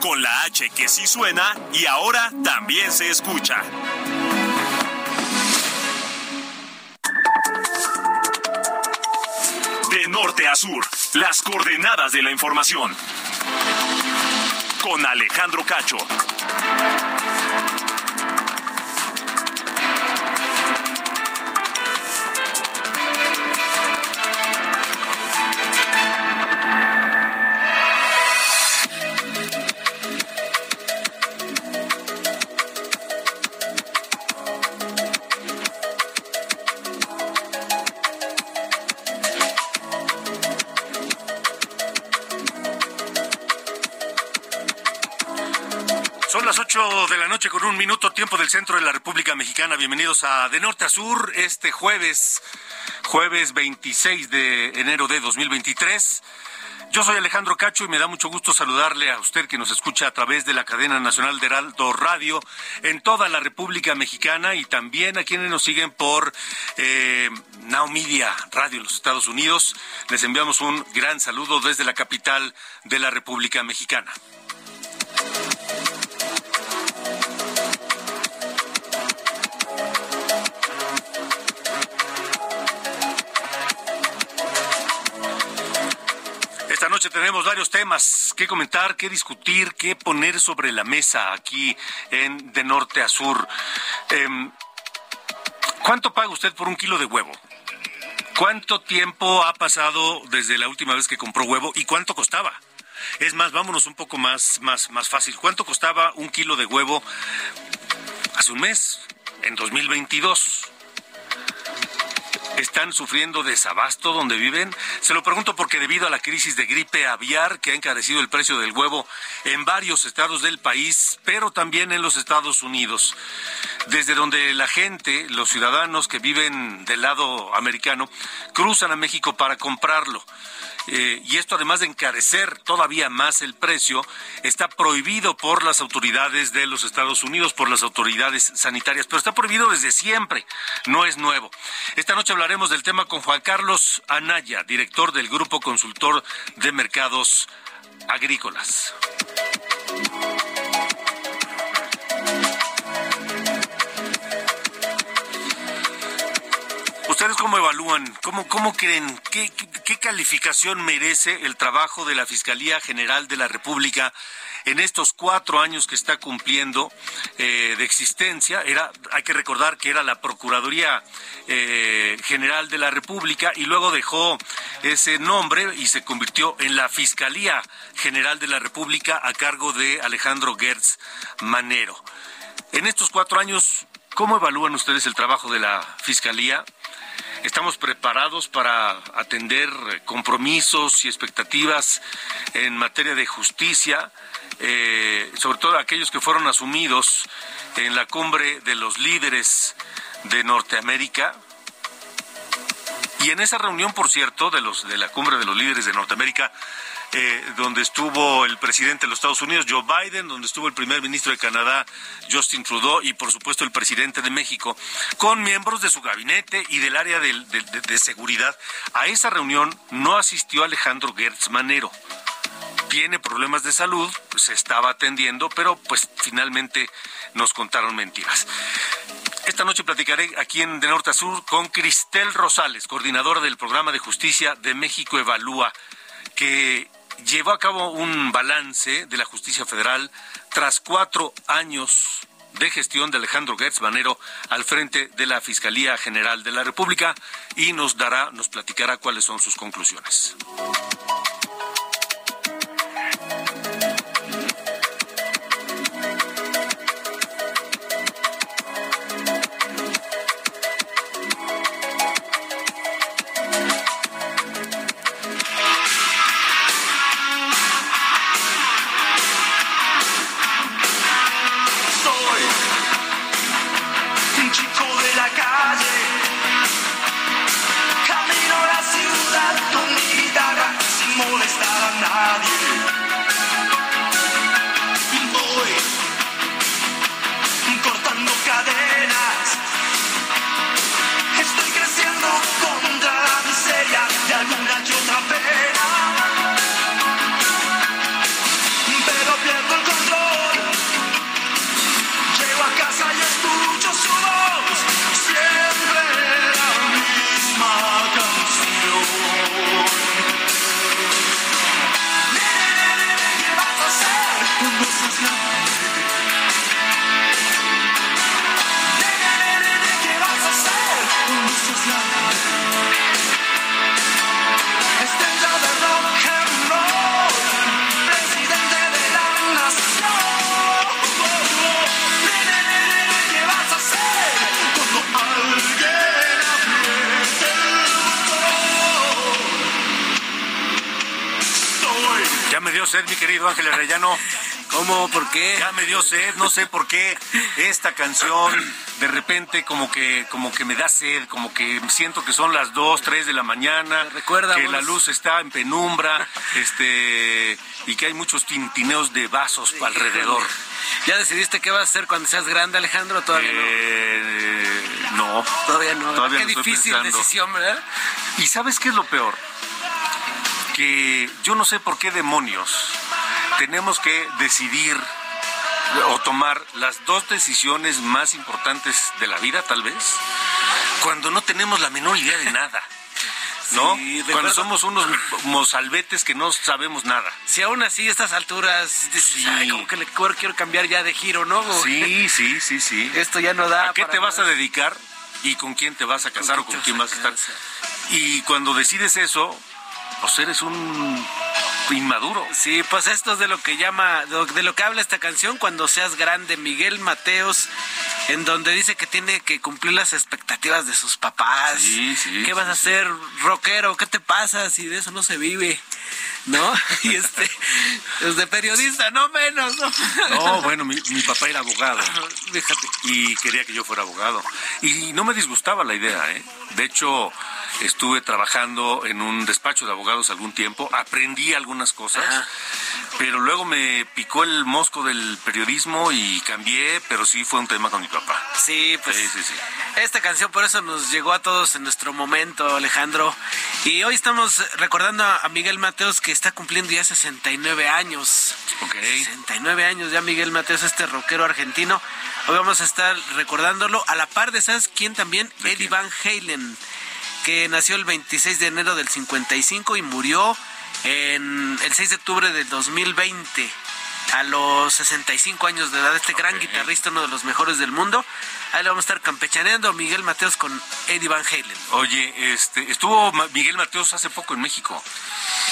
Con la H que sí suena y ahora también se escucha. De norte a sur, las coordenadas de la información. Con Alejandro Cacho. Tiempo del centro de la República Mexicana. Bienvenidos a De Norte a Sur este jueves, jueves 26 de enero de 2023. Yo soy Alejandro Cacho y me da mucho gusto saludarle a usted que nos escucha a través de la cadena nacional de Heraldo Radio en toda la República Mexicana y también a quienes nos siguen por eh, Now Media Radio en los Estados Unidos. Les enviamos un gran saludo desde la capital de la República Mexicana. Tenemos varios temas que comentar, que discutir, que poner sobre la mesa aquí en De Norte a Sur. Em, ¿Cuánto paga usted por un kilo de huevo? ¿Cuánto tiempo ha pasado desde la última vez que compró huevo y cuánto costaba? Es más, vámonos un poco más, más, más fácil. ¿Cuánto costaba un kilo de huevo hace un mes, en 2022? ¿Están sufriendo desabasto donde viven? Se lo pregunto porque debido a la crisis de gripe aviar que ha encarecido el precio del huevo en varios estados del país, pero también en los Estados Unidos, desde donde la gente, los ciudadanos que viven del lado americano, cruzan a México para comprarlo. Eh, y esto además de encarecer todavía más el precio, está prohibido por las autoridades de los Estados Unidos, por las autoridades sanitarias, pero está prohibido desde siempre, no es nuevo. Esta noche hablaremos del tema con Juan Carlos Anaya, director del Grupo Consultor de Mercados Agrícolas. ¿Ustedes cómo evalúan? ¿Cómo, cómo creen? ¿Qué, qué, calificación merece el trabajo de la Fiscalía General de la República en estos cuatro años que está cumpliendo eh, de existencia? Era, hay que recordar que era la Procuraduría eh, General de la República y luego dejó ese nombre y se convirtió en la Fiscalía General de la República a cargo de Alejandro Gertz Manero. En estos cuatro años, ¿cómo evalúan ustedes el trabajo de la Fiscalía? Estamos preparados para atender compromisos y expectativas en materia de justicia, eh, sobre todo aquellos que fueron asumidos en la cumbre de los líderes de Norteamérica. Y en esa reunión, por cierto, de los de la cumbre de los líderes de Norteamérica, eh, donde estuvo el presidente de los Estados Unidos, Joe Biden, donde estuvo el primer ministro de Canadá, Justin Trudeau, y por supuesto el presidente de México, con miembros de su gabinete y del área de, seguridad. A esa reunión no asistió Alejandro Gertz Manero. Tiene problemas de salud, se estaba atendiendo, pero pues finalmente nos contaron mentiras. Esta noche platicaré aquí en De Norte a Sur con Cristel Rosales, coordinadora del programa de justicia de México Evalúa, que llevó a cabo un balance de la justicia federal tras cuatro años de gestión de Alejandro Gertz Manero al frente de la Fiscalía General de la República y nos dará, nos platicará cuáles son sus conclusiones. Qué? Ya me dio sed, no sé por qué esta canción de repente como que como que me da sed, como que siento que son las 2, 3 de la mañana, recuerda que la luz está en penumbra, este y que hay muchos tintineos de vasos alrededor. ¿Ya decidiste qué vas a hacer cuando seas grande, Alejandro? Todavía eh, no. Todavía no. Todavía qué difícil decisión, ¿verdad? ¿Y sabes qué es lo peor? que yo no sé por qué demonios tenemos que decidir o tomar las dos decisiones más importantes de la vida, tal vez, cuando no tenemos la menor idea de nada. ¿no? Cuando somos unos mozalbetes que no sabemos nada. Si aún así, a estas alturas, dices, como que le quiero cambiar ya de giro, ¿no? Sí, sí, sí, sí. Esto ya no da. ¿A qué te vas a dedicar y con quién te vas a casar o con quién vas a estar? Y cuando decides eso, pues eres un inmaduro. Sí, pues esto es de lo que llama, de lo que habla esta canción, cuando seas grande, Miguel Mateos, en donde dice que tiene que cumplir las expectativas de sus papás. Sí, sí. ¿Qué vas a hacer, rockero? ¿Qué te pasa si de eso no se vive? ¿no? Y este, es de periodista, no menos. No, bueno, mi, mi, papá era abogado. Fíjate. Y quería que yo fuera abogado. Y no me disgustaba la idea, ¿eh? De hecho, estuve trabajando en un despacho de abogados algún tiempo, aprendí algunas cosas, pero luego me picó el mosco del periodismo y cambié, pero sí fue un tema con mi papá. Sí, pues sí, sí, esta canción por eso nos llegó a todos en nuestro momento, Alejandro. Y hoy estamos recordando a Miguel Mateos que está cumpliendo ya 69 años. Ok. 69 años ya Miguel Mateos, este rockero argentino. Hoy vamos a estar recordándolo a la par de, ¿sabes quién también? Eddie Van Halen que nació el 26 de enero del 55 y murió en el 6 de octubre del 2020 a los 65 años de edad, este gran guitarrista, uno de los mejores del mundo. Ahí le vamos a estar campechaneando Miguel Mateos con Eddie Van Halen. Oye, este, estuvo Miguel Mateos hace poco en México.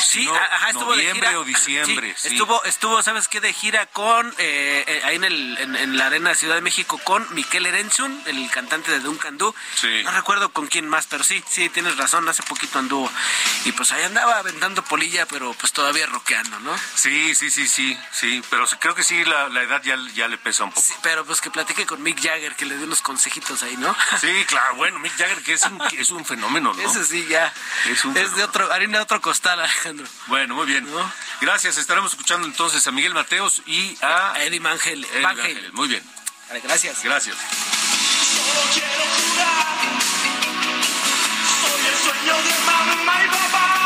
Sí, ajá, estuvo de gira. o diciembre. Sí, Estuvo, estuvo, ¿sabes qué? De gira con, eh, eh, ahí en, el, en, la Arena Ciudad de México, con Miquel Erenzun, el cantante de Duncan Du. Sí. No recuerdo con quién más, pero sí, sí, tienes razón, hace poquito anduvo. Y pues ahí andaba aventando polilla, pero pues todavía rockeando, ¿no? Sí, sí, sí, sí, sí, pero creo que sí, la, edad ya, ya le pesa un poco. Sí, pero pues que platique con Mick Jagger, que le dé unos consejitos ahí, ¿no? Sí, claro, bueno, Mick Jagger, que es un, es un fenómeno, ¿no? Eso sí, ya. Es, un es de otro, harina de otro costal, Alejandro. Bueno, muy bien. Gracias, estaremos escuchando entonces a Miguel Mateos y a, Eddie Mangel. Muy bien. gracias. Gracias. Solo quiero jurar, soy el sueño de mamá y papá.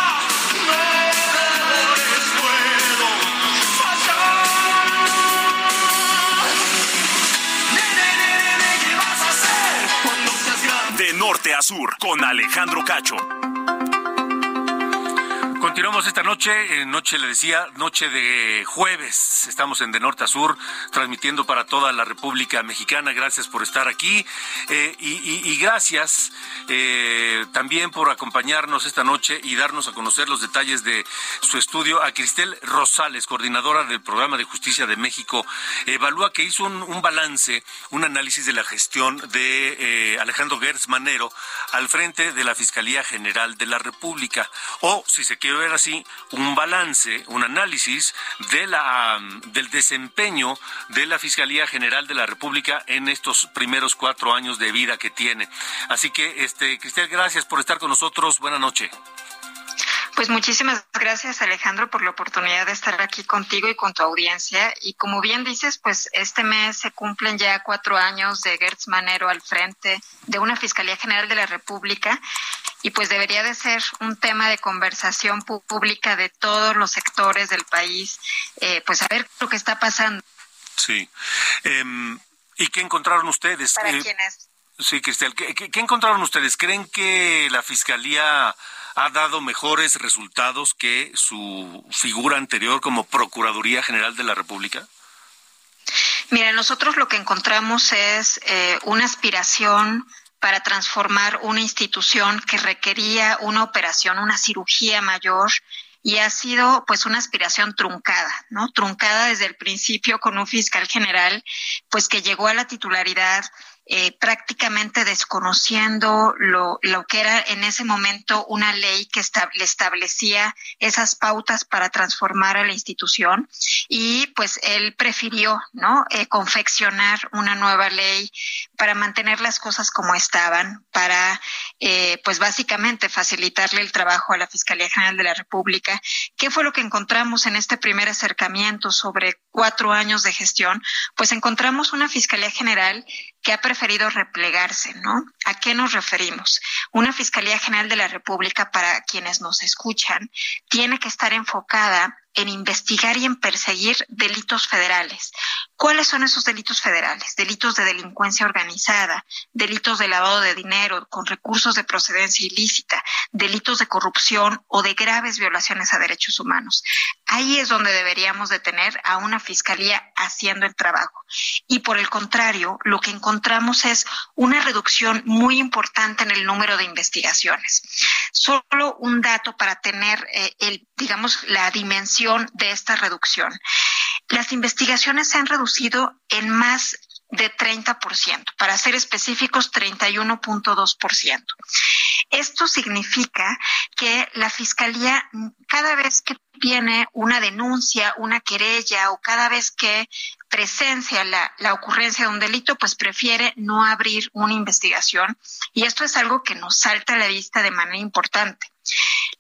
Norte con Alejandro Cacho. Continuamos esta noche, eh, noche le decía, noche de jueves. Estamos en De Norte a Sur, transmitiendo para toda la República Mexicana. Gracias por estar aquí eh, y, gracias eh, también por acompañarnos esta noche y darnos a conocer los detalles de su estudio. A Cristel Rosales, coordinadora del Programa de Justicia de México, evalúa que hizo un, balance, un análisis de la gestión de Alejandro Gertz Manero al frente de la Fiscalía General de la República. O, si se quiere ver así un balance, un análisis de la, del desempeño de la Fiscalía General de la República en estos primeros cuatro años de vida que tiene. Así que, este, Cristian, gracias por estar con nosotros. Buenas noches. Pues muchísimas gracias Alejandro por la oportunidad de estar aquí contigo y con tu audiencia. Y como bien dices, pues este mes se cumplen ya cuatro años de Gertz Manero al frente de una Fiscalía General de la República y pues debería de ser un tema de conversación pública de todos los sectores del país, eh, pues saber lo que está pasando. Sí. Em, ¿Y qué encontraron ustedes? Para Eh, quienes Sí, Cristel, ¿qué, qué, qué encontraron ustedes? ¿Creen que la Fiscalía ha dado mejores resultados que su figura anterior como Procuraduría General de la República? Mira, nosotros lo que encontramos es eh, una aspiración para transformar una institución que requería una operación, una cirugía mayor y ha sido pues una aspiración truncada, ¿no? Truncada desde el principio con un fiscal general pues que llegó a la titularidad eh, prácticamente desconociendo lo, lo que era en ese momento una ley que le establecía esas pautas para transformar a la institución y pues él prefirió no Eh, confeccionar una nueva ley para mantener las cosas como estaban para eh, pues básicamente facilitarle el trabajo a la fiscalía general de la república. Qué fue lo que encontramos en este primer acercamiento sobre cuatro años de gestión pues encontramos una fiscalía general que ha preferido replegarse, ¿no? ¿A qué nos referimos? Una Fiscalía General de la República, para quienes nos escuchan, tiene que estar enfocada en investigar y en perseguir delitos federales. ¿Cuáles son esos delitos federales? Delitos de delincuencia organizada, delitos de lavado de dinero con recursos de procedencia ilícita, delitos de corrupción o de graves violaciones a derechos humanos. Ahí es donde deberíamos de tener a una fiscalía haciendo el trabajo. Y por el contrario, lo que encontramos es una reducción muy importante en el número de investigaciones. Solo un dato para tener eh, el, digamos, la dimensión de esta reducción. Las investigaciones se han reducido en más de 30%, para ser específicos 31.2%. Esto significa que la Fiscalía, cada vez que tiene una denuncia, una querella o cada vez que presencia la, la, ocurrencia de un delito, pues prefiere no abrir una investigación. Y esto es algo que nos salta a la vista de manera importante.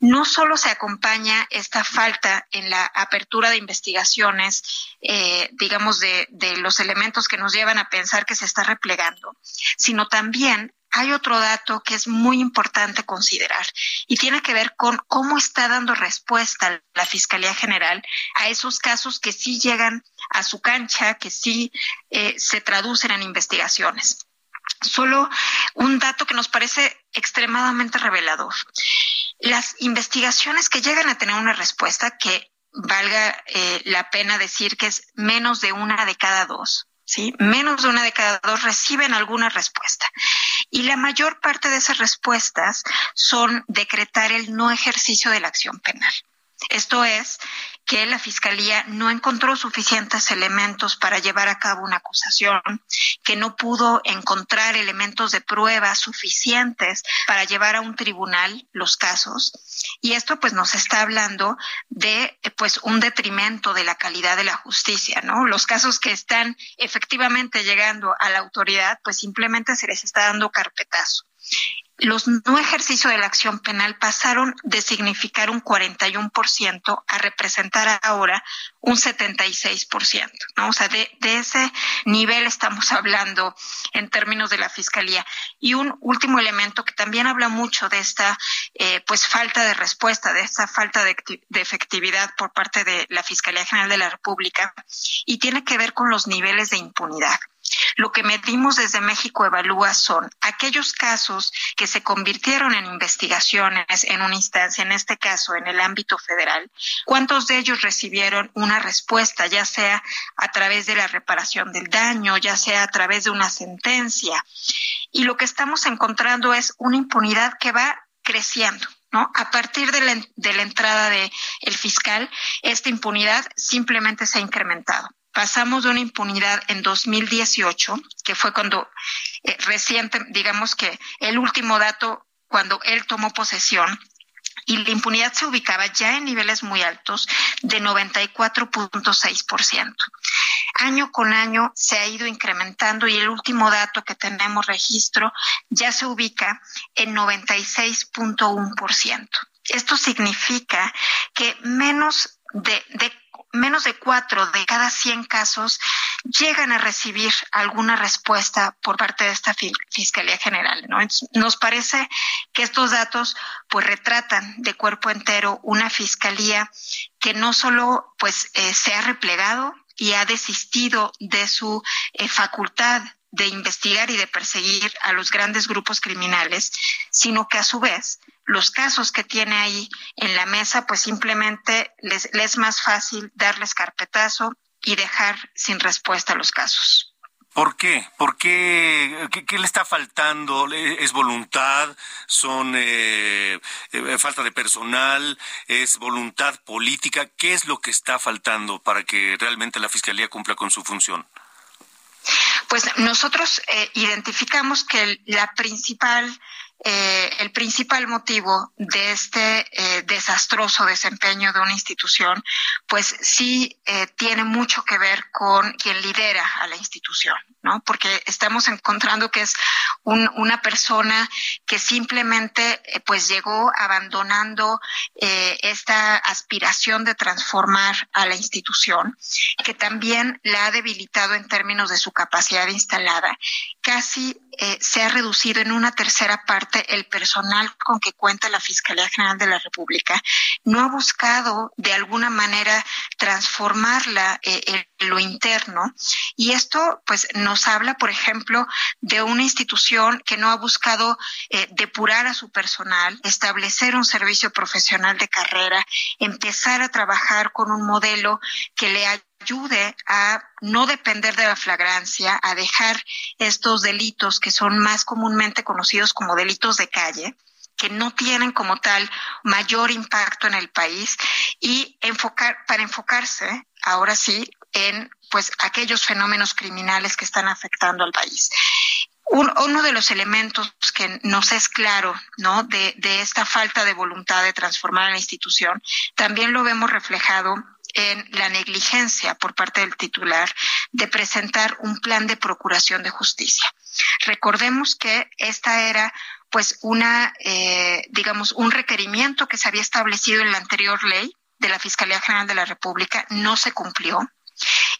No solo se acompaña esta falta en la apertura de investigaciones, eh, digamos, de, los elementos que nos llevan a pensar que se está replegando, sino también hay otro dato que es muy importante considerar y tiene que ver con cómo está dando respuesta la Fiscalía General a esos casos que sí llegan a su cancha, que sí eh, se traducen en investigaciones. Solo un dato que nos parece extremadamente revelador. Las investigaciones que llegan a tener una respuesta que valga eh, la pena decir que es menos de una de cada dos, ¿sí? Menos de una de cada dos reciben alguna respuesta. Y la mayor parte de esas respuestas son decretar el no ejercicio de la acción penal. Esto es que la Fiscalía no encontró suficientes elementos para llevar a cabo una acusación, que no pudo encontrar elementos de prueba suficientes para llevar a un tribunal los casos. Y esto pues nos está hablando de pues un detrimento de la calidad de la justicia, ¿no? Los casos que están efectivamente llegando a la autoridad pues simplemente se les está dando carpetazo los no ejercicio de la acción penal pasaron de significar un 41% a representar ahora un 76%, ¿no? O sea, de, ese nivel estamos hablando en términos de la fiscalía. Y un último elemento que también habla mucho de esta, eh, pues, falta de respuesta, de esta falta de efectividad por parte de la Fiscalía General de la República y tiene que ver con los niveles de impunidad. Lo que medimos desde México Evalúa son aquellos casos que se convirtieron en investigaciones en una instancia, en este caso en el ámbito federal, cuántos de ellos recibieron una respuesta, ya sea a través de la reparación del daño, ya sea a través de una sentencia. Y lo que estamos encontrando es una impunidad que va creciendo. ¿No? A partir de la, entrada del el fiscal, esta impunidad simplemente se ha incrementado pasamos de una impunidad en 2018, que fue cuando eh, reciente, digamos que el último dato, cuando él tomó posesión, y la impunidad se ubicaba ya en niveles muy altos de 94.6%. Año con año se ha ido incrementando y el último dato que tenemos registro ya se ubica en 96.1%. Esto significa que menos de, de menos de cuatro de cada 100 casos llegan a recibir alguna respuesta por parte de esta Fiscalía General. ¿no? nos parece que estos datos pues retratan de cuerpo entero una fiscalía que no solo pues eh, se ha replegado y ha desistido de su eh, facultad de investigar y de perseguir a los grandes grupos criminales, sino que a su vez los casos que tiene ahí en la mesa, pues simplemente les, les es más fácil darles carpetazo y dejar sin respuesta los casos. ¿Por qué? ¿Por qué? ¿Qué, le está faltando? ¿Es voluntad? ¿Son eh, eh, falta de personal? ¿Es voluntad política? ¿Qué es lo que está faltando para que realmente la Fiscalía cumpla con su función? Pues nosotros eh, identificamos que la principal eh, el principal motivo de este eh, desastroso desempeño de una institución, pues sí eh, tiene mucho que ver con quien lidera a la institución, ¿no? Porque estamos encontrando que es una persona que simplemente pues llegó abandonando esta aspiración de transformar a la institución, que también la ha debilitado en términos de su capacidad instalada. Casi se ha reducido en una tercera parte el personal con que cuenta la Fiscalía General de la República. No ha buscado de alguna manera transformarla eh, en lo interno. Y esto pues nos habla por ejemplo de una institución que no ha buscado eh, depurar a su personal, establecer un servicio profesional de carrera, empezar a trabajar con un modelo que le ayude a no depender de la flagrancia, a dejar estos delitos que son más comúnmente conocidos como delitos de calle que no tienen como tal mayor impacto en el país y enfocar para enfocarse ahora sí en pues aquellos fenómenos criminales que están afectando al país. uno de los elementos que nos es claro, ¿no? De, de esta falta de voluntad de transformar la institución, también lo vemos reflejado en la negligencia por parte del titular de presentar un plan de procuración de justicia. Recordemos que esta era pues una, eh, digamos, un requerimiento que se había establecido en la anterior ley de la Fiscalía General de la República, no se cumplió.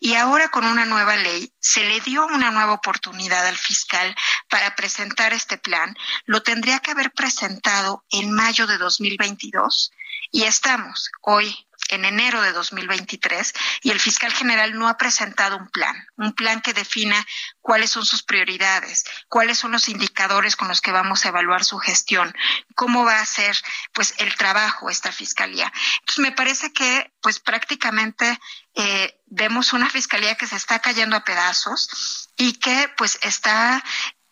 Y ahora con una nueva ley se le dio una nueva oportunidad al fiscal para presentar este plan. Lo tendría que haber presentado en mayo de 2022 y estamos hoy en enero de 2023 y el fiscal general no ha presentado un plan, un plan que defina cuáles son sus prioridades, cuáles son los indicadores con los que vamos a evaluar su gestión, cómo va a ser pues el trabajo esta fiscalía. Entonces me parece que pues prácticamente eh, vemos una fiscalía que se está cayendo a pedazos y que pues está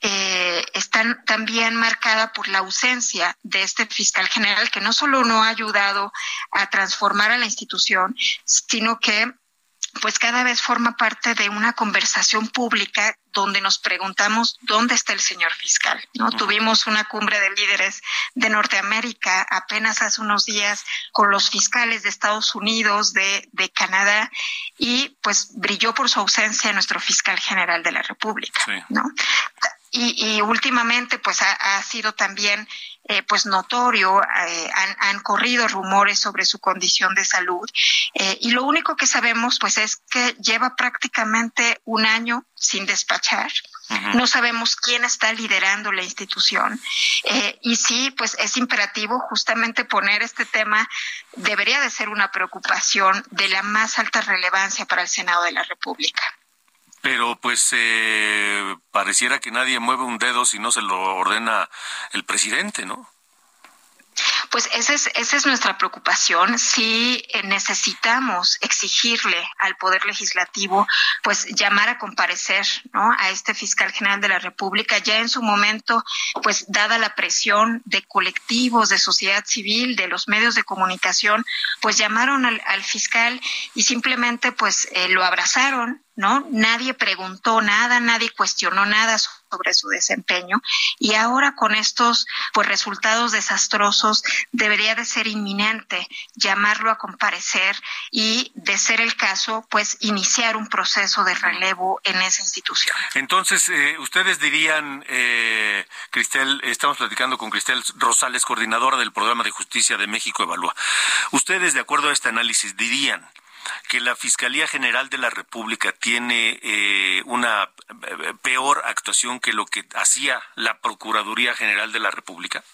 eh, está también marcada por la ausencia de este fiscal general que no solo no ha ayudado a transformar a la institución, sino que pues cada vez forma parte de una conversación pública donde nos preguntamos dónde está el señor fiscal. ¿no? Tuvimos una cumbre de líderes de Norteamérica apenas hace unos días con los fiscales de Estados Unidos, de, de Canadá, y pues brilló por su ausencia nuestro fiscal general de la República. ¿no? Y, últimamente pues ha, sido también eh, pues notorio, eh, han, corrido rumores sobre su condición de salud eh, y lo único que sabemos pues es que lleva prácticamente un año sin despachar. No sabemos quién está liderando la institución. y sí, pues es imperativo justamente poner este tema, debería de ser una preocupación de la más alta relevancia para el Senado de la República pero pues eh, pareciera que nadie mueve un dedo si no se lo ordena el presidente, ¿no? Pues esa es, esa es nuestra preocupación. Si eh, necesitamos exigirle al Poder Legislativo, pues llamar a comparecer, ¿no? A este fiscal general de la República, ya en su momento, pues dada la presión de colectivos, de sociedad civil, de los medios de comunicación, pues llamaron al, al fiscal y simplemente pues eh, lo abrazaron, ¿no? Nadie preguntó nada, nadie cuestionó nada sobre su desempeño y ahora con estos pues resultados desastrosos debería de ser inminente llamarlo a comparecer y de ser el caso pues iniciar un proceso de relevo en esa institución. Entonces, eh, ustedes dirían, eh, Cristel, estamos platicando con Cristel Rosales, coordinadora del programa de justicia de México Evalúa. Ustedes, de acuerdo a este análisis, dirían que la Fiscalía General de la República tiene eh, una eh, peor actuación que lo que hacía la Procuraduría General de la República?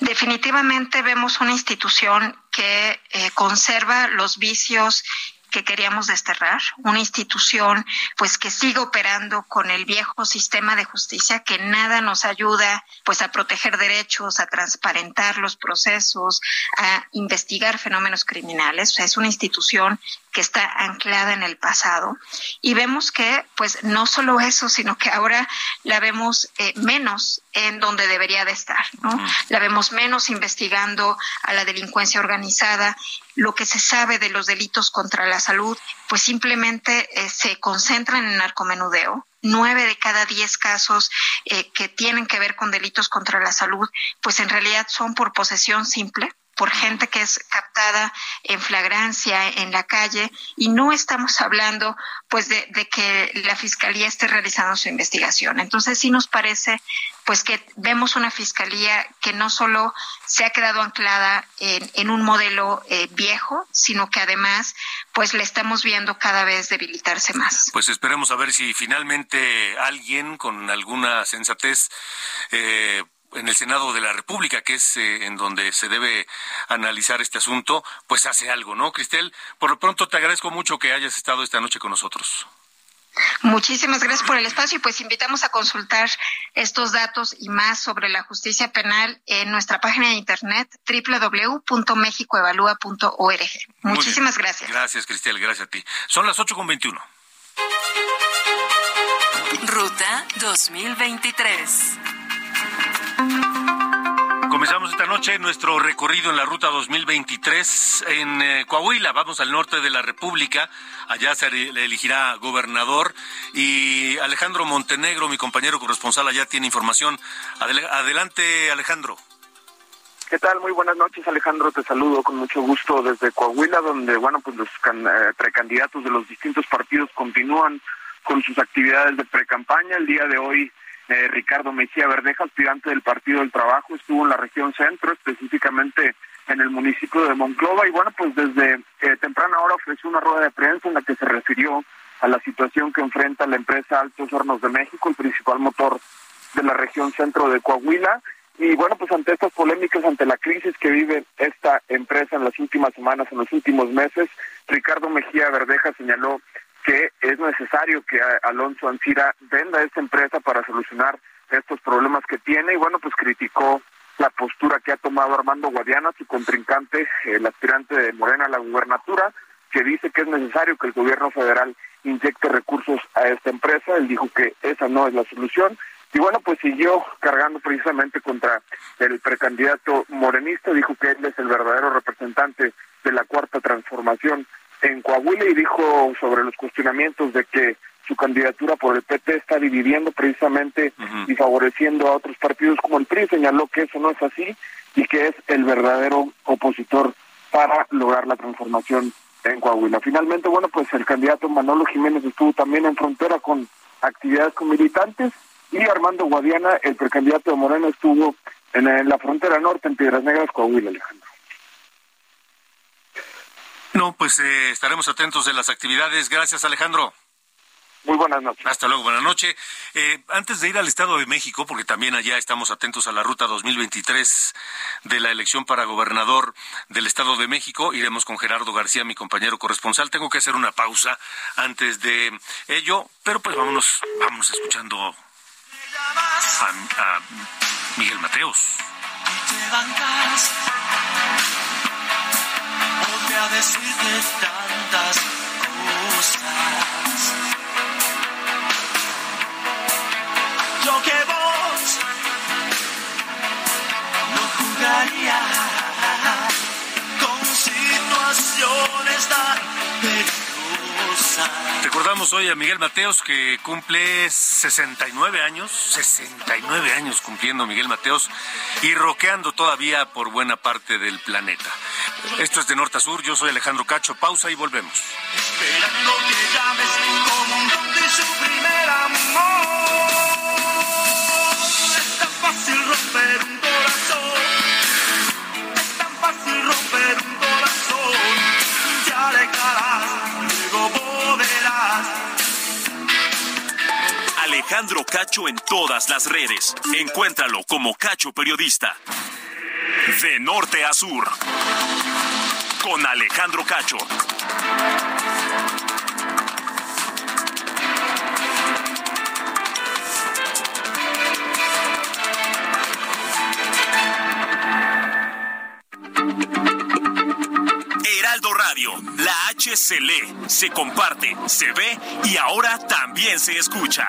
Definitivamente vemos una institución que eh, conserva los vicios que queríamos desterrar, una institución pues que sigue operando con el viejo sistema de justicia que nada nos ayuda pues a proteger derechos, a transparentar los procesos, a investigar fenómenos criminales. Es una institución que está anclada en el pasado y vemos que pues no solo eso sino que ahora la vemos eh, menos en donde debería de estar no la vemos menos investigando a la delincuencia organizada lo que se sabe de los delitos contra la salud pues simplemente eh, se concentran en narcomenudeo. Nueve de cada diez casos eh, que tienen que ver con delitos contra la salud, pues en realidad son por posesión simple, por gente que es captada en flagrancia en la calle y no estamos hablando pues de, que la fiscalía esté realizando su investigación. Entonces sí nos parece pues que vemos una fiscalía que no solo se ha quedado anclada en, un modelo eh, viejo, sino que además pues le estamos viendo cada vez debilitarse más. Pues esperemos a ver si finalmente alguien con alguna sensatez eh, en el Senado de la República, que es eh, en donde se debe analizar este asunto, pues hace algo, ¿no, Cristel? Por lo pronto te agradezco mucho que hayas estado esta noche con nosotros. Muchísimas gracias por el espacio y pues invitamos a consultar estos datos y más sobre la justicia penal en nuestra página de internet www.mexicoevalúa.org. Muchísimas gracias. Gracias, Cristel, gracias a ti. Son las 8.21. Ruta 2023. Comenzamos esta noche nuestro recorrido en la ruta 2023 en eh, Coahuila. Vamos al norte de la República. Allá se elegirá gobernador. Y Alejandro Montenegro, mi compañero corresponsal, allá tiene información. adelante, Alejandro. ¿Qué tal? Muy buenas noches, Alejandro. Te saludo con mucho gusto desde Coahuila, donde, bueno, pues los eh, precandidatos de los distintos partidos continúan con sus actividades de precampaña. El día de hoy eh, Ricardo Mejía Verdeja, aspirante del Partido del Trabajo, estuvo en la región centro, específicamente en el municipio de Monclova, y bueno, pues desde eh, temprana hora ofreció una rueda de prensa en la que se refirió a la situación que enfrenta la empresa Altos Hornos de México, el principal motor de la región centro de Coahuila. Y bueno, pues ante estas polémicas, ante la crisis que vive esta empresa en las últimas semanas, en los últimos meses, Ricardo Mejía Verdeja señaló que es necesario que Alonso Ancira venda esta empresa para solucionar estos problemas que tiene y bueno, pues criticó la postura que ha tomado Armando Guadiana, su contrincante, el aspirante de Morena a la gubernatura, que dice que es necesario que el gobierno federal inyecte recursos a esta empresa. Él dijo que esa no es la solución. Y bueno, pues siguió cargando precisamente contra el precandidato morenista, dijo que él es el verdadero representante de la cuarta transformación en Coahuila y dijo sobre los cuestionamientos de que su candidatura por el PT está dividiendo precisamente y favoreciendo a otros partidos como el PRI, señaló que eso no es así y que es el verdadero opositor para lograr la transformación en Coahuila. Finalmente, bueno, pues el candidato Manolo Jiménez estuvo también en frontera con actividades con militantes y Armando Guadiana, el precandidato de Moreno, estuvo en, en la frontera norte, en Piedras Negras, Coahuila, Alejandro. No, pues eh, estaremos atentos de las actividades. Gracias, Alejandro. Muy buenas noches. Hasta luego, buenas noches. Eh, antes de ir al Estado de México, porque también allá estamos atentos a la ruta 2023 de la elección para gobernador del Estado de México, iremos con Gerardo García, mi compañero corresponsal. Tengo que hacer una pausa antes de ello, pero pues vámonos, vamos escuchando a, a Miguel Mateos a decirte tantas cosas. Lo que vos no jugaría con situaciones tan peligrosas. Recordamos hoy a Miguel Mateos que cumple 69 años, 69 años cumpliendo Miguel Mateos y roqueando todavía por buena parte del planeta. Esto es de Norte a Sur, yo soy Alejandro Cacho, pausa y volvemos. Esperando que llames como un don de su primer amor. Es tan fácil romper un corazón, es tan fácil romper un corazón, Ya le alejarás, luego volverás. Alejandro Cacho en todas las redes. Encuéntralo como Cacho Periodista. De norte a sur. Con Alejandro Cacho. Heraldo Radio, la H se lee, se comparte, se ve y ahora también se escucha.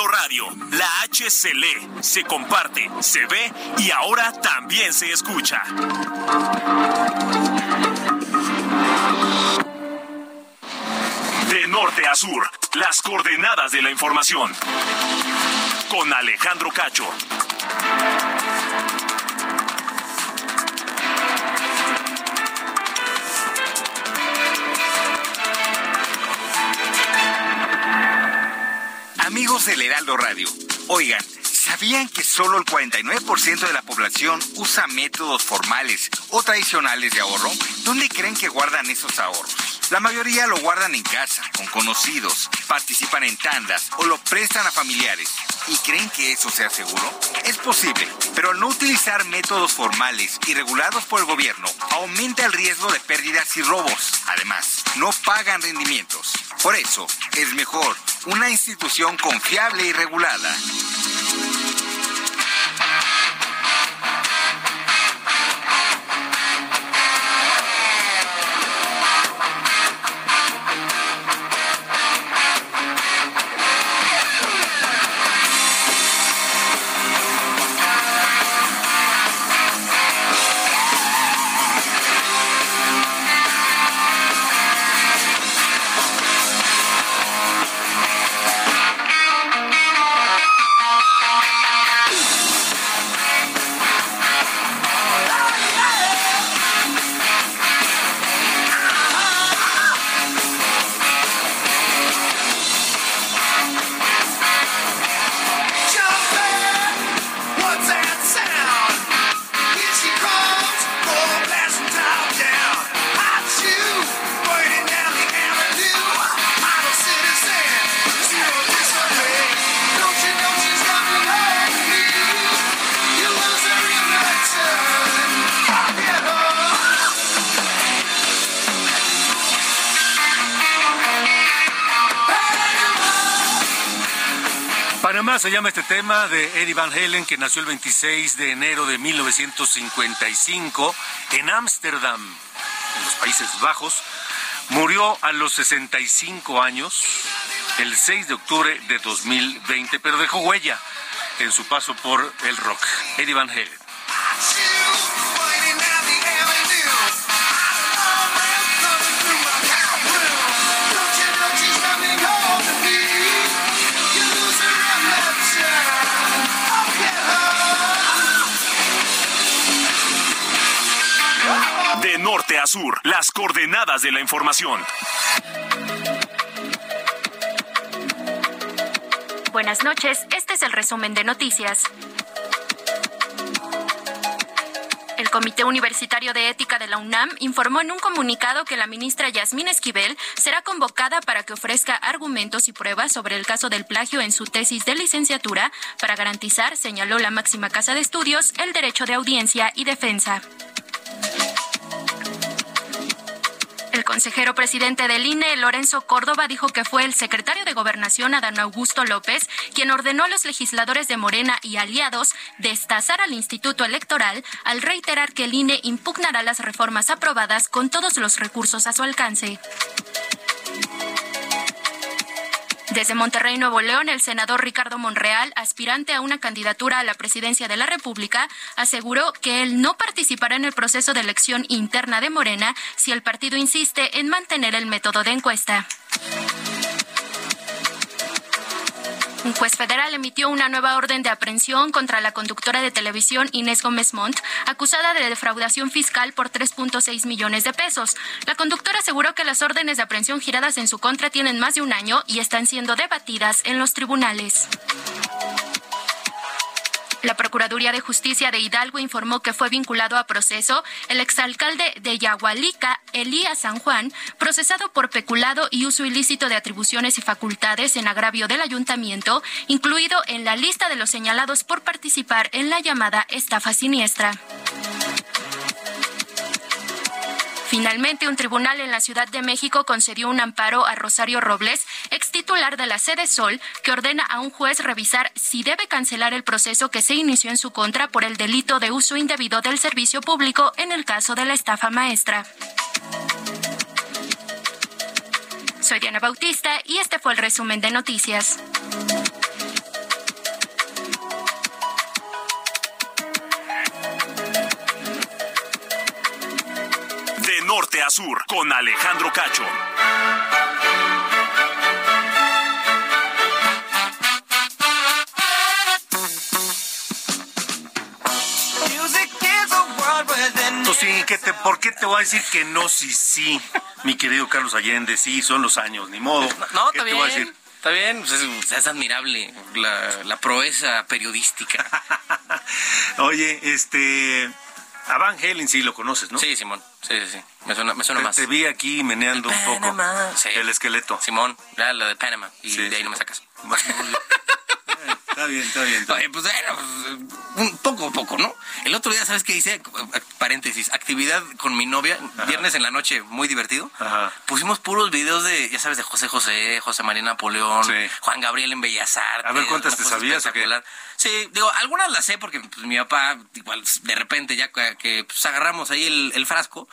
Radio, la H se lee, se comparte, se ve y ahora también se escucha. De norte a sur, las coordenadas de la información. Con Alejandro Cacho. Amigos del Heraldo Radio, oigan, ¿sabían que solo el 49% de la población usa métodos formales o tradicionales de ahorro? ¿Dónde creen que guardan esos ahorros? La mayoría lo guardan en casa, con conocidos, participan en tandas o lo prestan a familiares. ¿Y creen que eso sea seguro? Es posible, pero al no utilizar métodos formales y regulados por el gobierno, aumenta el riesgo de pérdidas y robos. Además, no pagan rendimientos. Por eso, es mejor una institución confiable y regulada. Se llama este tema de Eddie Van Halen, que nació el 26 de enero de 1955 en Ámsterdam, en los Países Bajos. Murió a los 65 años, el 6 de octubre de 2020, pero dejó huella en su paso por el rock. Eddie Van Halen. Sur, las coordenadas de la información. Buenas noches, este es el resumen de noticias. El Comité Universitario de Ética de la UNAM informó en un comunicado que la ministra Yasmín Esquivel será convocada para que ofrezca argumentos y pruebas sobre el caso del plagio en su tesis de licenciatura para garantizar, señaló la máxima casa de estudios, el derecho de audiencia y defensa. El consejero presidente del INE, Lorenzo Córdoba, dijo que fue el secretario de Gobernación, Adán Augusto López, quien ordenó a los legisladores de Morena y aliados destazar al Instituto Electoral al reiterar que el INE impugnará las reformas aprobadas con todos los recursos a su alcance. Desde Monterrey, Nuevo León, el senador Ricardo Monreal, aspirante a una candidatura a la presidencia de la República, aseguró que él no participará en el proceso de elección interna de Morena si el partido insiste en mantener el método de encuesta. Un juez federal emitió una nueva orden de aprehensión contra la conductora de televisión Inés Gómez Montt, acusada de defraudación fiscal por 3.6 millones de pesos. La conductora aseguró que las órdenes de aprehensión giradas en su contra tienen más de un año y están siendo debatidas en los tribunales. La Procuraduría de Justicia de Hidalgo informó que fue vinculado a proceso el exalcalde de Yagualica, Elías San Juan, procesado por peculado y uso ilícito de atribuciones y facultades en agravio del ayuntamiento, incluido en la lista de los señalados por participar en la llamada estafa siniestra. Finalmente, un tribunal en la Ciudad de México concedió un amparo a Rosario Robles, ex titular de la sede Sol, que ordena a un juez revisar si debe cancelar el proceso que se inició en su contra por el delito de uso indebido del servicio público en el caso de la estafa maestra. Soy Diana Bautista y este fue el resumen de noticias. Norte a sur, con Alejandro Cacho. Pues sí, ¿qué te, ¿por qué te voy a decir que no, sí, sí? Mi querido Carlos Allende, sí, son los años, ni modo. No, ¿Qué está te voy a bien. decir? Está bien, pues es, es admirable la, la proeza periodística. Oye, este. A Van Halen sí lo conoces, ¿no? Sí, Simón. Sí, sí, sí. Me suena, me suena Te, más. te vi aquí meneando un poco Panamá. Sí. el esqueleto. Simón, la, la de Panamá. Y Sí, de ahí no me sacas. Está bien, está bien. está Oye, bien. pues bueno, pues, un poco a poco, ¿no? El otro día, ¿sabes qué hice? Paréntesis, actividad con mi novia, viernes en la noche, muy divertido. Ajá. Pusimos puros videos de, ya sabes, de José José, José María Napoleón, Sí. Juan Gabriel en Bellas Artes. A ver, ¿cuántas te sabías o qué? Sí, digo, algunas las sé porque pues, mi papá, igual, de repente, ya que, que, pues, agarramos ahí el, el frasco,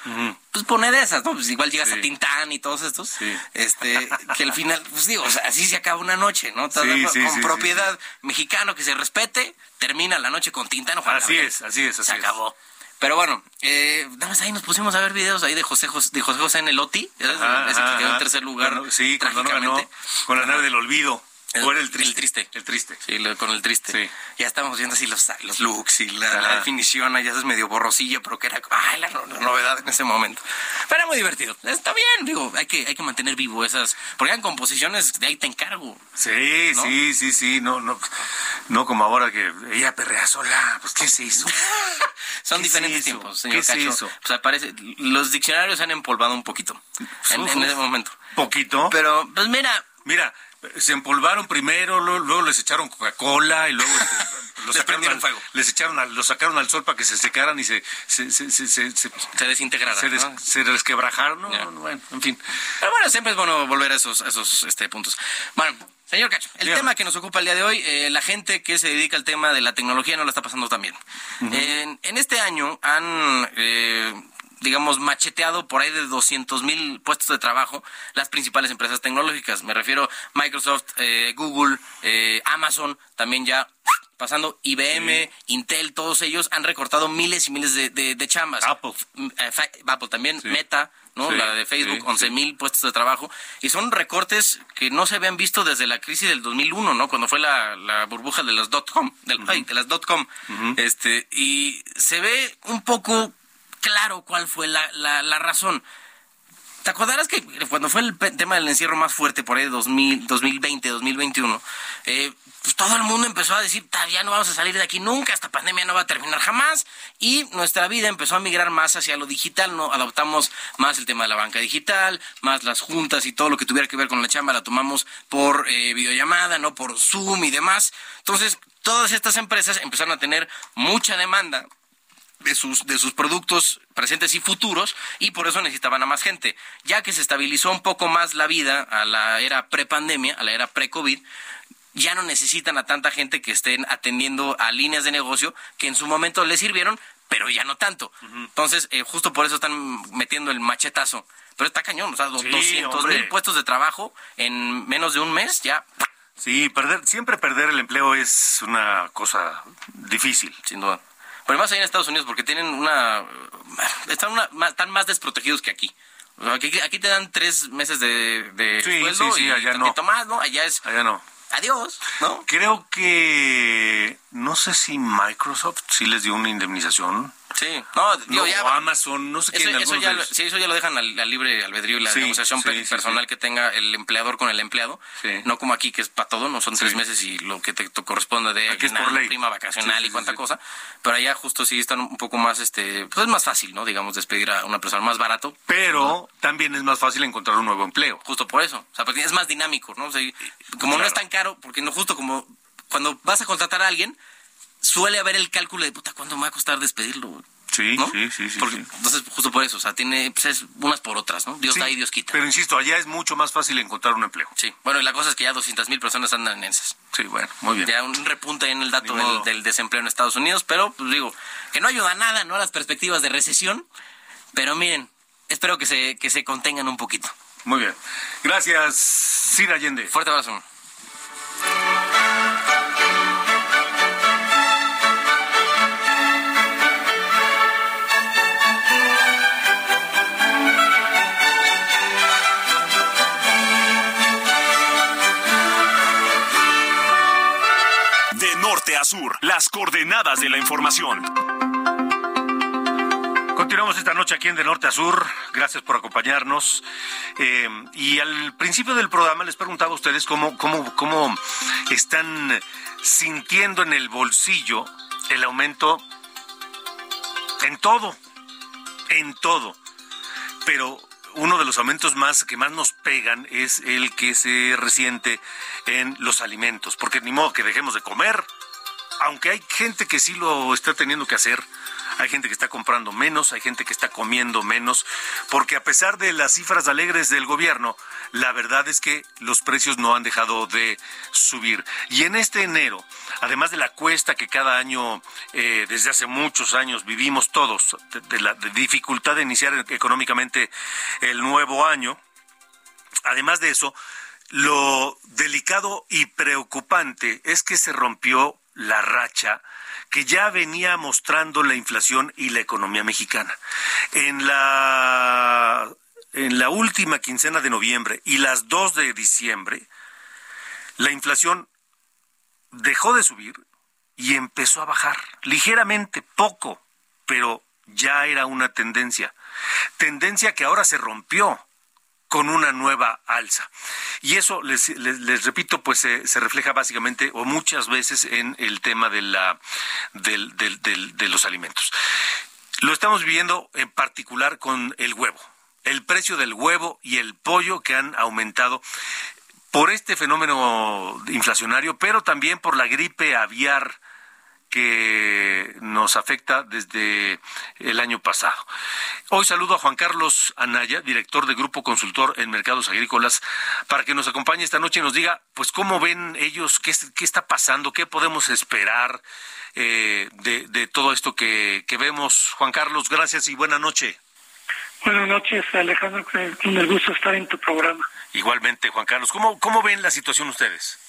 pues pone de esas, ¿no? Pues igual llegas Sí. a Tintán y todos estos. Sí. Este, que al final, pues digo, o sea, así se acaba una noche, ¿no? Con propiedad mexicano que se respete, termina la noche con Tintán o Juan Así Gabriel. es, así es, así Se es. acabó. Pero bueno, eh, nada más ahí nos pusimos a ver videos ahí de José José, de José, José en el ese que quedó en tercer lugar. Sí, cuando no ganó trágicamente. con la nave del olvido. El- o era el triste. el triste. El triste. Sí, lo- con el triste. Sí. Ya estábamos viendo así los, los looks y la, la definición, ya es medio borrosillo, pero que era ay, la, la novedad en ese momento. Pero era muy divertido. Está bien, digo, hay que, hay que mantener vivo esas, porque eran composiciones, de ahí te encargo. Sí, ¿No? sí, sí, sí. No, no, no como ahora que ella perrea sola. Pues, ¿qué se hizo? Son ¿Qué diferentes tiempos, ¿Qué señor es Cacho. eso? O sea, parece, los diccionarios se han empolvado un poquito en, en ese momento. Poquito. Pero, pues mira, Mira, se empolvaron primero, luego, luego les echaron Coca-Cola y luego este, los Les sacaron al- fuego. Les echaron al- los sacaron al sol para que se secaran y se se se se, se, se- se des- ¿no? se resquebrajaron. No, Ya. no, bueno, en fin. Pero bueno, siempre es bueno volver a esos, a esos este, puntos. Bueno, señor Cacho, el Dígame. tema que nos ocupa el día de hoy, eh, la gente que se dedica al tema de la tecnología no la está pasando tan bien. en, en este año han, eh, digamos, macheteado por ahí de 200 mil puestos de trabajo las principales empresas tecnológicas. Me refiero Microsoft, eh, Google, eh, Amazon, también ya pasando IBM, Intel, todos ellos han recortado miles y miles de, de- de chambas. Apple. Eh, Apple también, Sí. Meta, ¿no? Sí, la de Facebook, sí, 11 mil puestos de trabajo. Y son recortes que no se habían visto desde la crisis del 2001, ¿no? Cuando fue la, la burbuja de las dot-com, del- ay, de las dot-com. este, y se ve un poco claro cuál fue la, la, razón. ¿Te acordarás que cuando fue el tema del encierro más fuerte por ahí de 2000, 2020, 2021, eh, pues todo el mundo empezó a decir, "Ta, ya no vamos a salir de aquí nunca, esta pandemia no va a terminar jamás, y nuestra vida empezó a migrar más hacia lo digital, no adoptamos más el tema de la banca digital, más las juntas y todo lo que tuviera que ver con la chamba la tomamos por eh, videollamada, no por Zoom y demás. Entonces, todas estas empresas empezaron a tener mucha demanda de sus, de sus productos presentes y futuros y por eso necesitaban a más gente. Ya que se estabilizó un poco más la vida a la era prepandemia, a la era pre-COVID, ya no necesitan a tanta gente que estén atendiendo a líneas de negocio que en su momento les sirvieron, pero ya no tanto. Entonces, eh, justo por eso están metiendo el machetazo pero está cañón, o sea, Sí, 200 hombre. mil puestos de trabajo en menos de un mes, ya, Sí, perder, siempre perder el empleo es una cosa difícil. sin duda. Pero más allá en Estados Unidos, porque tienen una... Están, una, más- están más desprotegidos que aquí. O sea, Aquí, aquí te dan tres meses de, de Sí, sueldo sí, sí, y allá no. más, ¿no? Allá es Allá no. adiós, ¿no? Creo que no sé si Microsoft sí les dio una indemnización. Sí, no, digo, No, ya... o Amazon, no sé Eso, quién. eso algunos ya, lo- sí, eso ya lo dejan al, al libre albedrío y la Sí, negociación sí, personal sí. que tenga el empleador con el empleado. No como aquí, que es para todo, no son tres meses y lo que te, te corresponde de Aquí prima vacacional y cuánta cosa. Pero allá justo sí están un poco más, este, pues es más fácil, ¿no? Digamos, despedir a una persona más barato. Pero también es más fácil encontrar un nuevo empleo. Justo por eso. O sea, porque es más dinámico, ¿no? O sea, como no es tan caro, porque no justo como cuando vas a contratar a alguien, suele haber el cálculo de, puta, ¿cuánto me va a costar despedirlo? Sí, ¿no? sí, sí, sí. Porque, sí. Entonces, justo por eso, o sea, tiene, pues es unas por otras, ¿no? Dios Sí, da y Dios quita. Pero insisto, allá es mucho más fácil encontrar un empleo. Sí, bueno, y la cosa es que ya 200 mil personas andan en esas. Sí, bueno, muy bien. Ya un repunte en el dato del, del desempleo en Estados Unidos, pero pues digo, que no ayuda nada, ¿no? A las perspectivas de recesión, pero miren, espero que se, que se contengan un poquito. Muy bien. Gracias, Sir Allende. Fuerte abrazo. Norte a sur, las coordenadas de la información. Continuamos esta noche aquí en De Norte a Sur. Gracias por acompañarnos. Eh, y al principio del programa les preguntaba a ustedes cómo, cómo, cómo están sintiendo en el bolsillo el aumento en todo, en todo. Pero uno de los aumentos más que más nos pegan es el que se resiente en los alimentos, porque ni modo que dejemos de comer, aunque hay gente que sí lo está teniendo que hacer, hay gente que está comprando menos, hay gente que está comiendo menos, porque a pesar de las cifras alegres del gobierno, la verdad es que los precios no han dejado de subir. Y en este enero, además de la cuesta que cada año, eh, desde hace muchos años, vivimos todos, de, la dificultad de iniciar económicamente el nuevo año, además de eso, lo delicado y preocupante es que se rompió la racha que ya venía mostrando la inflación y la economía mexicana. En la, en la última quincena de noviembre y las dos de diciembre, la inflación dejó de subir y empezó a bajar ligeramente, poco, pero ya era una tendencia. Tendencia que ahora se rompió con una nueva alza. Y eso, les, repito, pues se, refleja básicamente o muchas veces en el tema de, la, de los alimentos. Lo estamos viviendo en particular con el huevo. El precio del huevo y el pollo que han aumentado por este fenómeno inflacionario, pero también por la gripe aviar que nos afecta desde el año pasado. Hoy saludo a Juan Carlos Anaya, director de Grupo Consultor en Mercados Agrícolas, para que nos acompañe esta noche y nos diga, pues, cómo ven ellos, qué, qué está pasando, qué podemos esperar eh, de, de todo esto que, que vemos. Juan Carlos, gracias y buena noche. Buenas noches, Alejandro. Con el gusto estar en tu programa. Igualmente, Juan Carlos, ¿cómo, cómo ven la situación ustedes?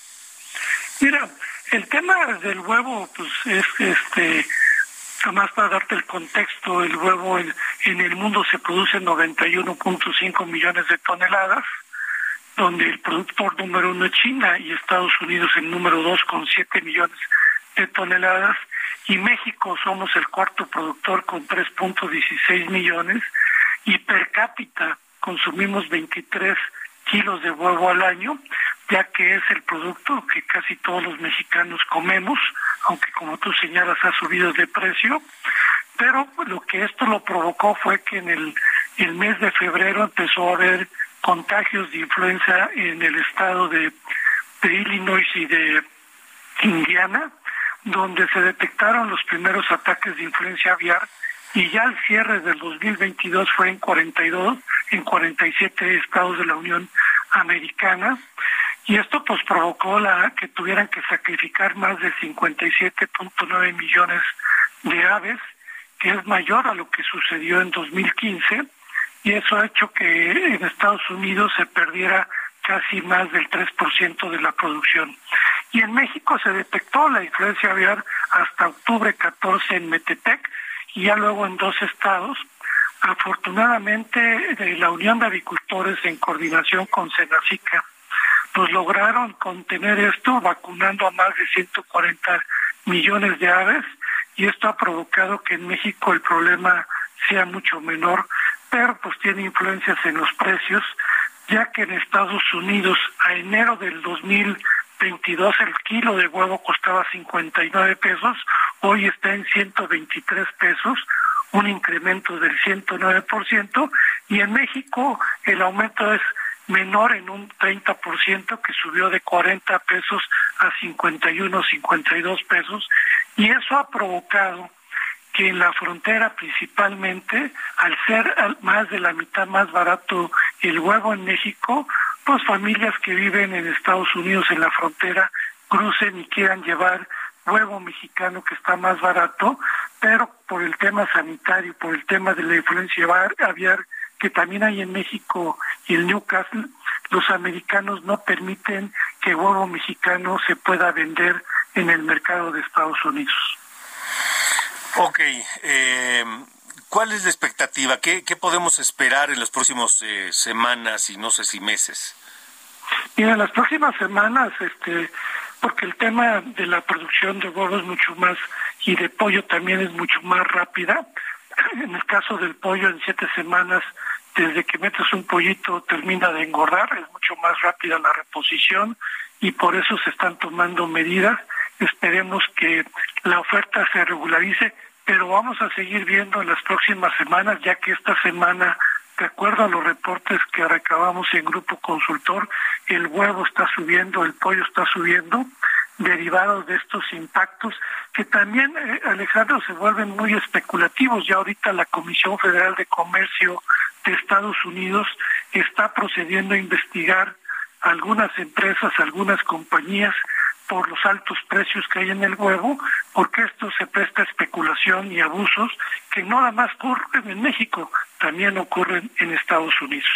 Mira, el tema del huevo, pues es este, además para darte el contexto, el huevo en, en el mundo se produce 91.5 millones de toneladas, donde el productor número uno es China y Estados Unidos el número dos con 7 millones de toneladas, y México somos el cuarto productor con 3.16 millones, y per cápita consumimos 23 kilos de huevo al año, ya que es el producto que casi todos los mexicanos comemos, aunque como tú señalas ha subido de precio, pero lo que esto lo provocó fue que en el, el mes de febrero empezó a haber contagios de influenza en el estado de, Illinois y de Indiana, donde se detectaron los primeros ataques de influencia aviar y ya al cierre del 2022 fue en 42, en 47 estados de la Unión Americana y esto pues provocó la que tuvieran que sacrificar más de 57.9 millones de aves, que es mayor a lo que sucedió en 2015 y eso ha hecho que en Estados Unidos se perdiera casi más del 3% de la producción. Y en México se detectó la influencia aviar hasta octubre 14 en Metepec y ya luego en dos estados. Afortunadamente, de la Unión de Avicultores, en coordinación con Senacica, pues lograron contener esto vacunando a más de 140 millones de aves y esto ha provocado que en México el problema sea mucho menor, pero pues tiene influencias en los precios, ya que en Estados Unidos a enero del 2022 el kilo de huevo costaba 59 pesos, hoy está en 123 pesos, un incremento del 109%, y en México el aumento es menor en un 30% que subió de 40 pesos a 51, 52 pesos y eso ha provocado que en la frontera principalmente, al ser más de la mitad más barato el huevo en México, pues familias que viven en Estados Unidos en la frontera crucen y quieran llevar huevo mexicano que está más barato, pero por el tema sanitario, por el tema de la influencia aviar que también hay en México y en Newcastle, los americanos no permiten que huevo mexicano se pueda vender en el mercado de Estados Unidos. Ok, eh, ¿cuál es la expectativa? ¿Qué, qué podemos esperar en las próximas eh, semanas y no sé si meses? Mira, en las próximas semanas, este, porque el tema de la producción de huevos es mucho más y de pollo también es mucho más rápida. En el caso del pollo, en siete semanas desde que metes un pollito termina de engordar, es mucho más rápida la reposición y por eso se están tomando medidas. Esperemos que la oferta se regularice, pero vamos a seguir viendo en las próximas semanas, ya que esta semana, de acuerdo a los reportes que recabamos en Grupo Consultor, el huevo está subiendo, el pollo está subiendo, derivados de estos impactos que también, eh, Alejandro, se vuelven muy especulativos. Ya ahorita la Comisión Federal de Comercio de Estados Unidos está procediendo a investigar algunas empresas, algunas compañías por los altos precios que hay en el huevo, porque esto se presta a especulación y abusos que no nada más ocurren en México, también ocurren en Estados Unidos.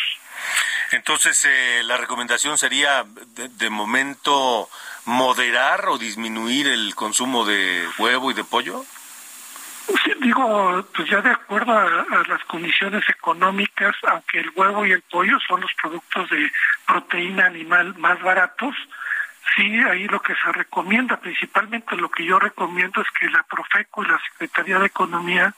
Entonces, eh, la recomendación sería, de, de, momento, moderar o disminuir el consumo de huevo y de pollo. Digo, pues ya de acuerdo a, a, las condiciones económicas, aunque el huevo y el pollo son los productos de proteína animal más baratos, sí, ahí lo que se recomienda, principalmente lo que yo recomiendo es que la Profeco y la Secretaría de Economía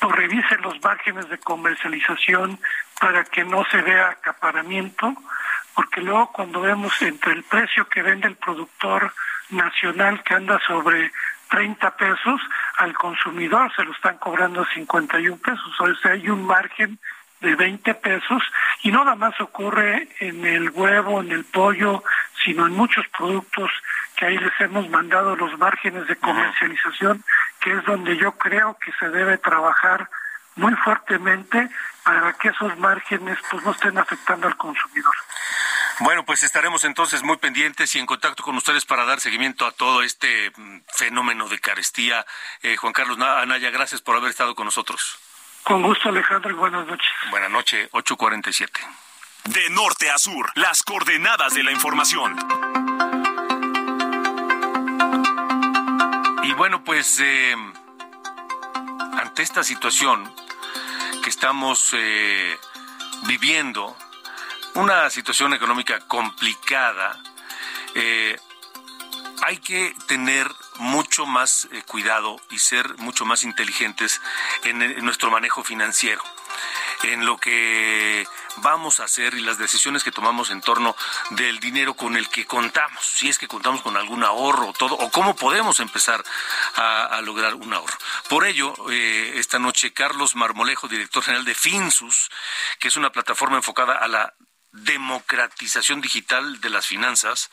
pues, revisen los márgenes de comercialización para que no se vea acaparamiento, porque luego cuando vemos entre el precio que vende el productor nacional que anda sobre 30 pesos, al consumidor se lo están cobrando 51 pesos, o sea, hay un margen de 20 pesos y no nada más ocurre en el huevo, en el pollo, sino en muchos productos que ahí les hemos mandado los márgenes de comercialización, que es donde yo creo que se debe trabajar muy fuertemente para que esos márgenes pues no estén afectando al consumidor. Bueno, pues estaremos entonces muy pendientes y en contacto con ustedes para dar seguimiento a todo este fenómeno de carestía. Eh, Juan Carlos Anaya, gracias por haber estado con nosotros. Con gusto, Alejandro, y buenas noches. Buenas noches, 847. De norte a sur, las coordenadas de la información. Y bueno, pues eh, ante esta situación que estamos eh, viviendo, una situación económica complicada, eh, hay que tener mucho más eh, cuidado y ser mucho más inteligentes en, nuestro manejo financiero, en lo que vamos a hacer y las decisiones que tomamos en torno del dinero con el que contamos, si es que contamos con algún ahorro o todo, o cómo podemos empezar a, a lograr un ahorro. Por ello, eh, esta noche Carlos Marmolejo, director general de Finsus, que es una plataforma enfocada a la democratización digital de las finanzas,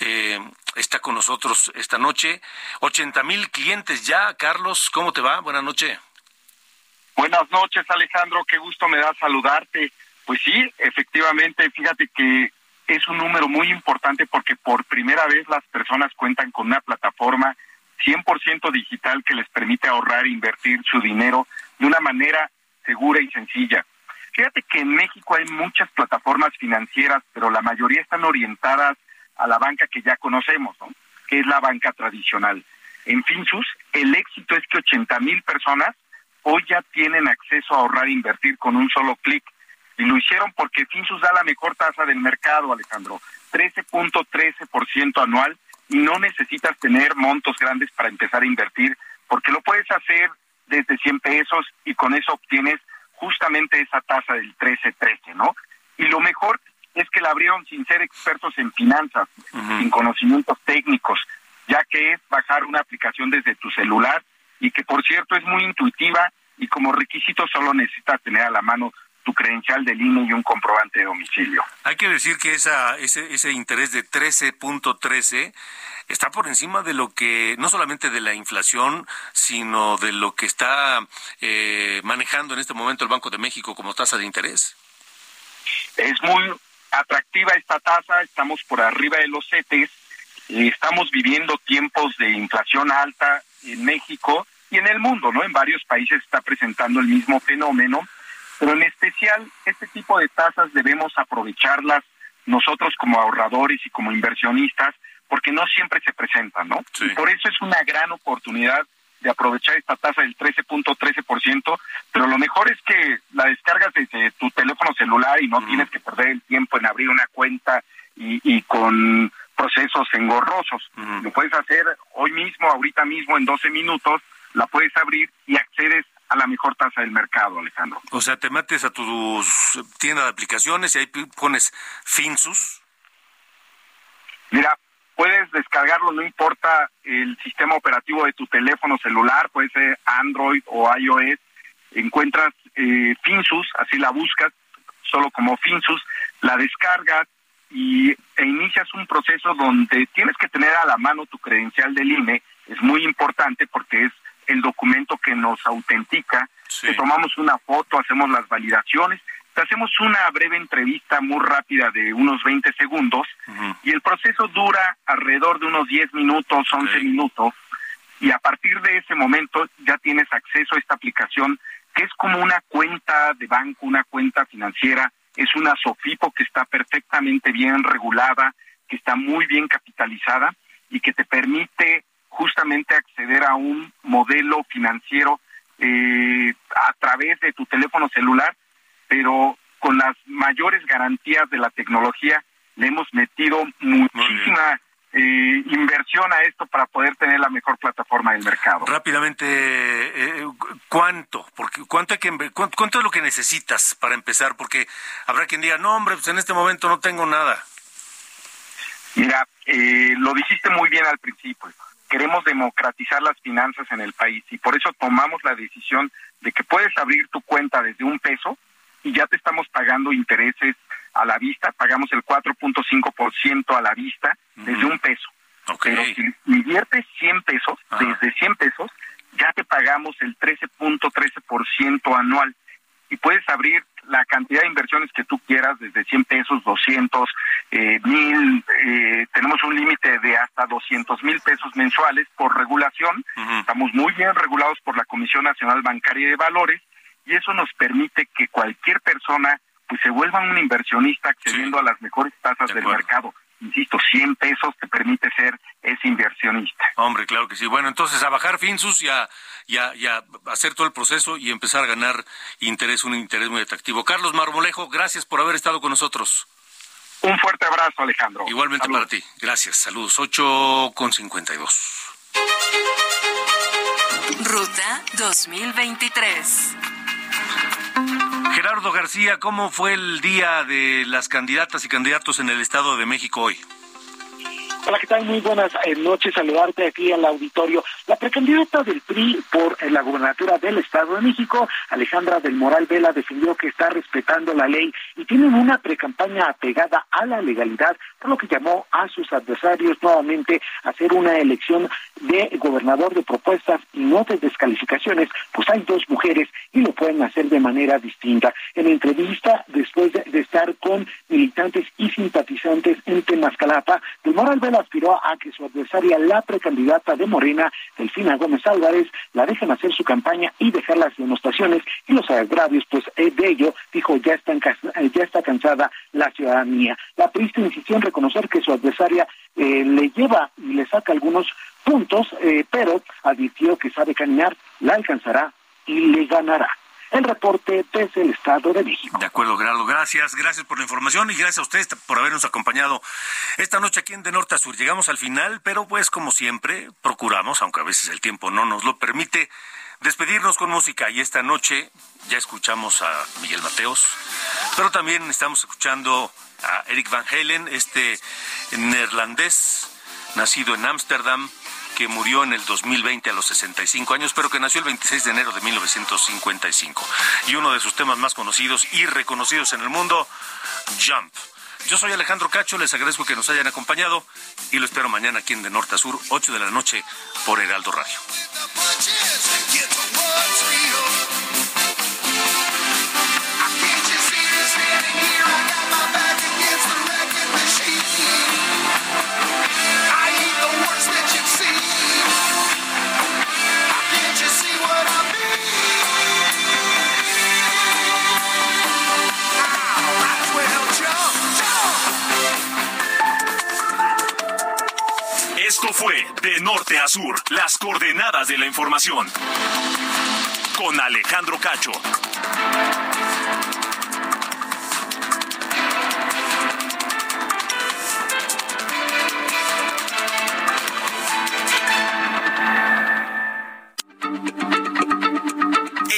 eh, está con nosotros esta noche. 80 mil clientes ya. Carlos, ¿cómo te va? Buenas noches. Buenas noches, Alejandro. Qué gusto me da saludarte. Pues sí, efectivamente, fíjate que es un número muy importante porque por primera vez las personas cuentan con una plataforma 100% digital que les permite ahorrar e invertir su dinero de una manera segura y sencilla. Fíjate que en México hay muchas plataformas financieras, pero la mayoría están orientadas a la banca que ya conocemos, ¿no? que es la banca tradicional. En Finsus, el éxito es que 80 mil personas hoy ya tienen acceso a ahorrar e invertir con un solo clic. Y lo hicieron porque Finsus da la mejor tasa del mercado, Alejandro, 13.13% anual, y no necesitas tener montos grandes para empezar a invertir, porque lo puedes hacer desde 100 pesos y con eso obtienes justamente esa tasa del 13-13, ¿no? Y lo mejor es que la abrieron sin ser expertos en finanzas, sin conocimientos técnicos, ya que es bajar una aplicación desde tu celular y que por cierto es muy intuitiva y como requisito solo necesitas tener a la mano tu credencial del INE y un comprobante de domicilio. Hay que decir que esa, ese, ese interés de 13.13 está por encima de lo que, no solamente de la inflación, sino de lo que está eh, manejando en este momento el Banco de México como tasa de interés. Es muy atractiva esta tasa, estamos por arriba de los CETES, y estamos viviendo tiempos de inflación alta en México y en el mundo, ¿no? En varios países está presentando el mismo fenómeno, pero en especial este tipo de tasas debemos aprovecharlas nosotros como ahorradores y como inversionistas, porque no siempre se presentan, ¿no? Por eso es una gran oportunidad de aprovechar esta tasa del 13.13%, pero lo mejor es que la descargas desde tu teléfono celular y no tienes que perder el tiempo en abrir una cuenta y, y con procesos engorrosos. Lo puedes hacer hoy mismo, ahorita mismo, en 12 minutos, la puedes abrir y accedes a la mejor tasa del mercado, Alejandro. O sea, te metes a tu tienda de aplicaciones y ahí pones Finsus. Mira, puedes descargarlo, no importa el sistema operativo de tu teléfono celular, puede ser Android o iOS. Encuentras eh, Finsus, así la buscas, solo como Finsus, la descargas y, e inicias un proceso donde tienes que tener a la mano tu credencial del INE. Es muy importante porque es el documento que nos autentica. Te tomamos una foto, hacemos las validaciones hacemos una breve entrevista muy rápida de unos 20 segundos y el proceso dura alrededor de unos 10 minutos, 11 minutos y a partir de ese momento ya tienes acceso a esta aplicación que es como una cuenta de banco, una cuenta financiera, es una SOFIPO que está perfectamente bien regulada, que está muy bien capitalizada y que te permite justamente acceder a un modelo financiero eh, a través de tu teléfono celular pero con las mayores garantías de la tecnología le hemos metido muchísima eh, inversión a esto para poder tener la mejor plataforma del mercado. Rápidamente, eh, ¿cuánto? Porque cuánto, hay que, cuánto, es lo que necesitas para empezar? Porque habrá quien diga, no, hombre, pues en este momento no tengo nada. Mira, eh, lo dijiste muy bien al principio. Queremos democratizar las finanzas en el país y por eso tomamos la decisión de que puedes abrir tu cuenta desde un peso y ya te estamos pagando intereses a la vista, pagamos el 4.5% a la vista desde un peso. Pero si inviertes 100 pesos, desde 100 pesos, ya te pagamos el 13.13% anual y puedes abrir la cantidad de inversiones que tú quieras, desde 100 pesos, 200, eh, mil, eh, tenemos un límite de hasta 200 mil pesos mensuales por regulación. Estamos muy bien regulados por la Comisión Nacional Bancaria de Valores y eso nos permite que cualquier persona pues se vuelva un inversionista accediendo a las mejores tasas del mercado. Insisto, 100 pesos te permite ser ese inversionista. Hombre, claro que sí. Bueno, entonces a bajar Finsus y a, y a, hacer todo el proceso y empezar a ganar interés, un interés muy atractivo. Carlos Marmolejo, gracias por haber estado con nosotros. Un fuerte abrazo, Alejandro. Igualmente para ti. Gracias. Saludos. 8 con 52. Ruta 2023. Gerardo García, ¿cómo fue el día de las candidatas y candidatos en el Estado de México hoy? Hola, ¿qué tal? Muy buenas eh, noches. Saludarte aquí al auditorio. La precandidata del PRI por eh, la gubernatura del Estado de México, Alejandra del Moral Vela, defendió que está respetando la ley y tienen una precampaña apegada a la legalidad, por lo que llamó a sus adversarios nuevamente a hacer una elección de gobernador de propuestas y no de descalificaciones, pues hay dos mujeres y lo pueden hacer de manera distinta. En entrevista, después de, estar con militantes y simpatizantes en Temascalapa, del Moral Vela aspiró a que su adversaria, la precandidata de Morena, Delfina Gómez Álvarez, la dejen hacer su campaña y dejar las demostraciones y los agravios, pues eh, de ello, dijo, ya, están, eh, ya está cansada la ciudadanía. La priista insistió en reconocer que su adversaria eh, le lleva y le saca algunos puntos, pero advirtió que sabe caminar, la alcanzará y le ganará el reporte desde el Estado de México. De acuerdo, Gerardo. Gracias, gracias por la información y gracias a ustedes por habernos acompañado esta noche aquí en De Norte a Sur. Llegamos al final, pero pues como siempre procuramos, aunque a veces el tiempo no nos lo permite, despedirnos con música. Y esta noche ya escuchamos a Miguel Mateos, pero también estamos escuchando a Eric Van Halen, este neerlandés nacido en Ámsterdam que murió en el 2020 a los 65 años, pero que nació el 26 de enero de 1955. Y uno de sus temas más conocidos y reconocidos en el mundo, Jump. Yo soy Alejandro Cacho, les agradezco que nos hayan acompañado y lo espero mañana aquí en De Norte a Sur, 8 de la noche, por Heraldo Radio. Esto fue De Norte a Sur, las coordenadas de la información. Con Alejandro Cacho.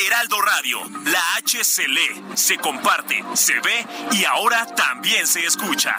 Heraldo Radio, la H se lee, se comparte, se ve y ahora también se escucha.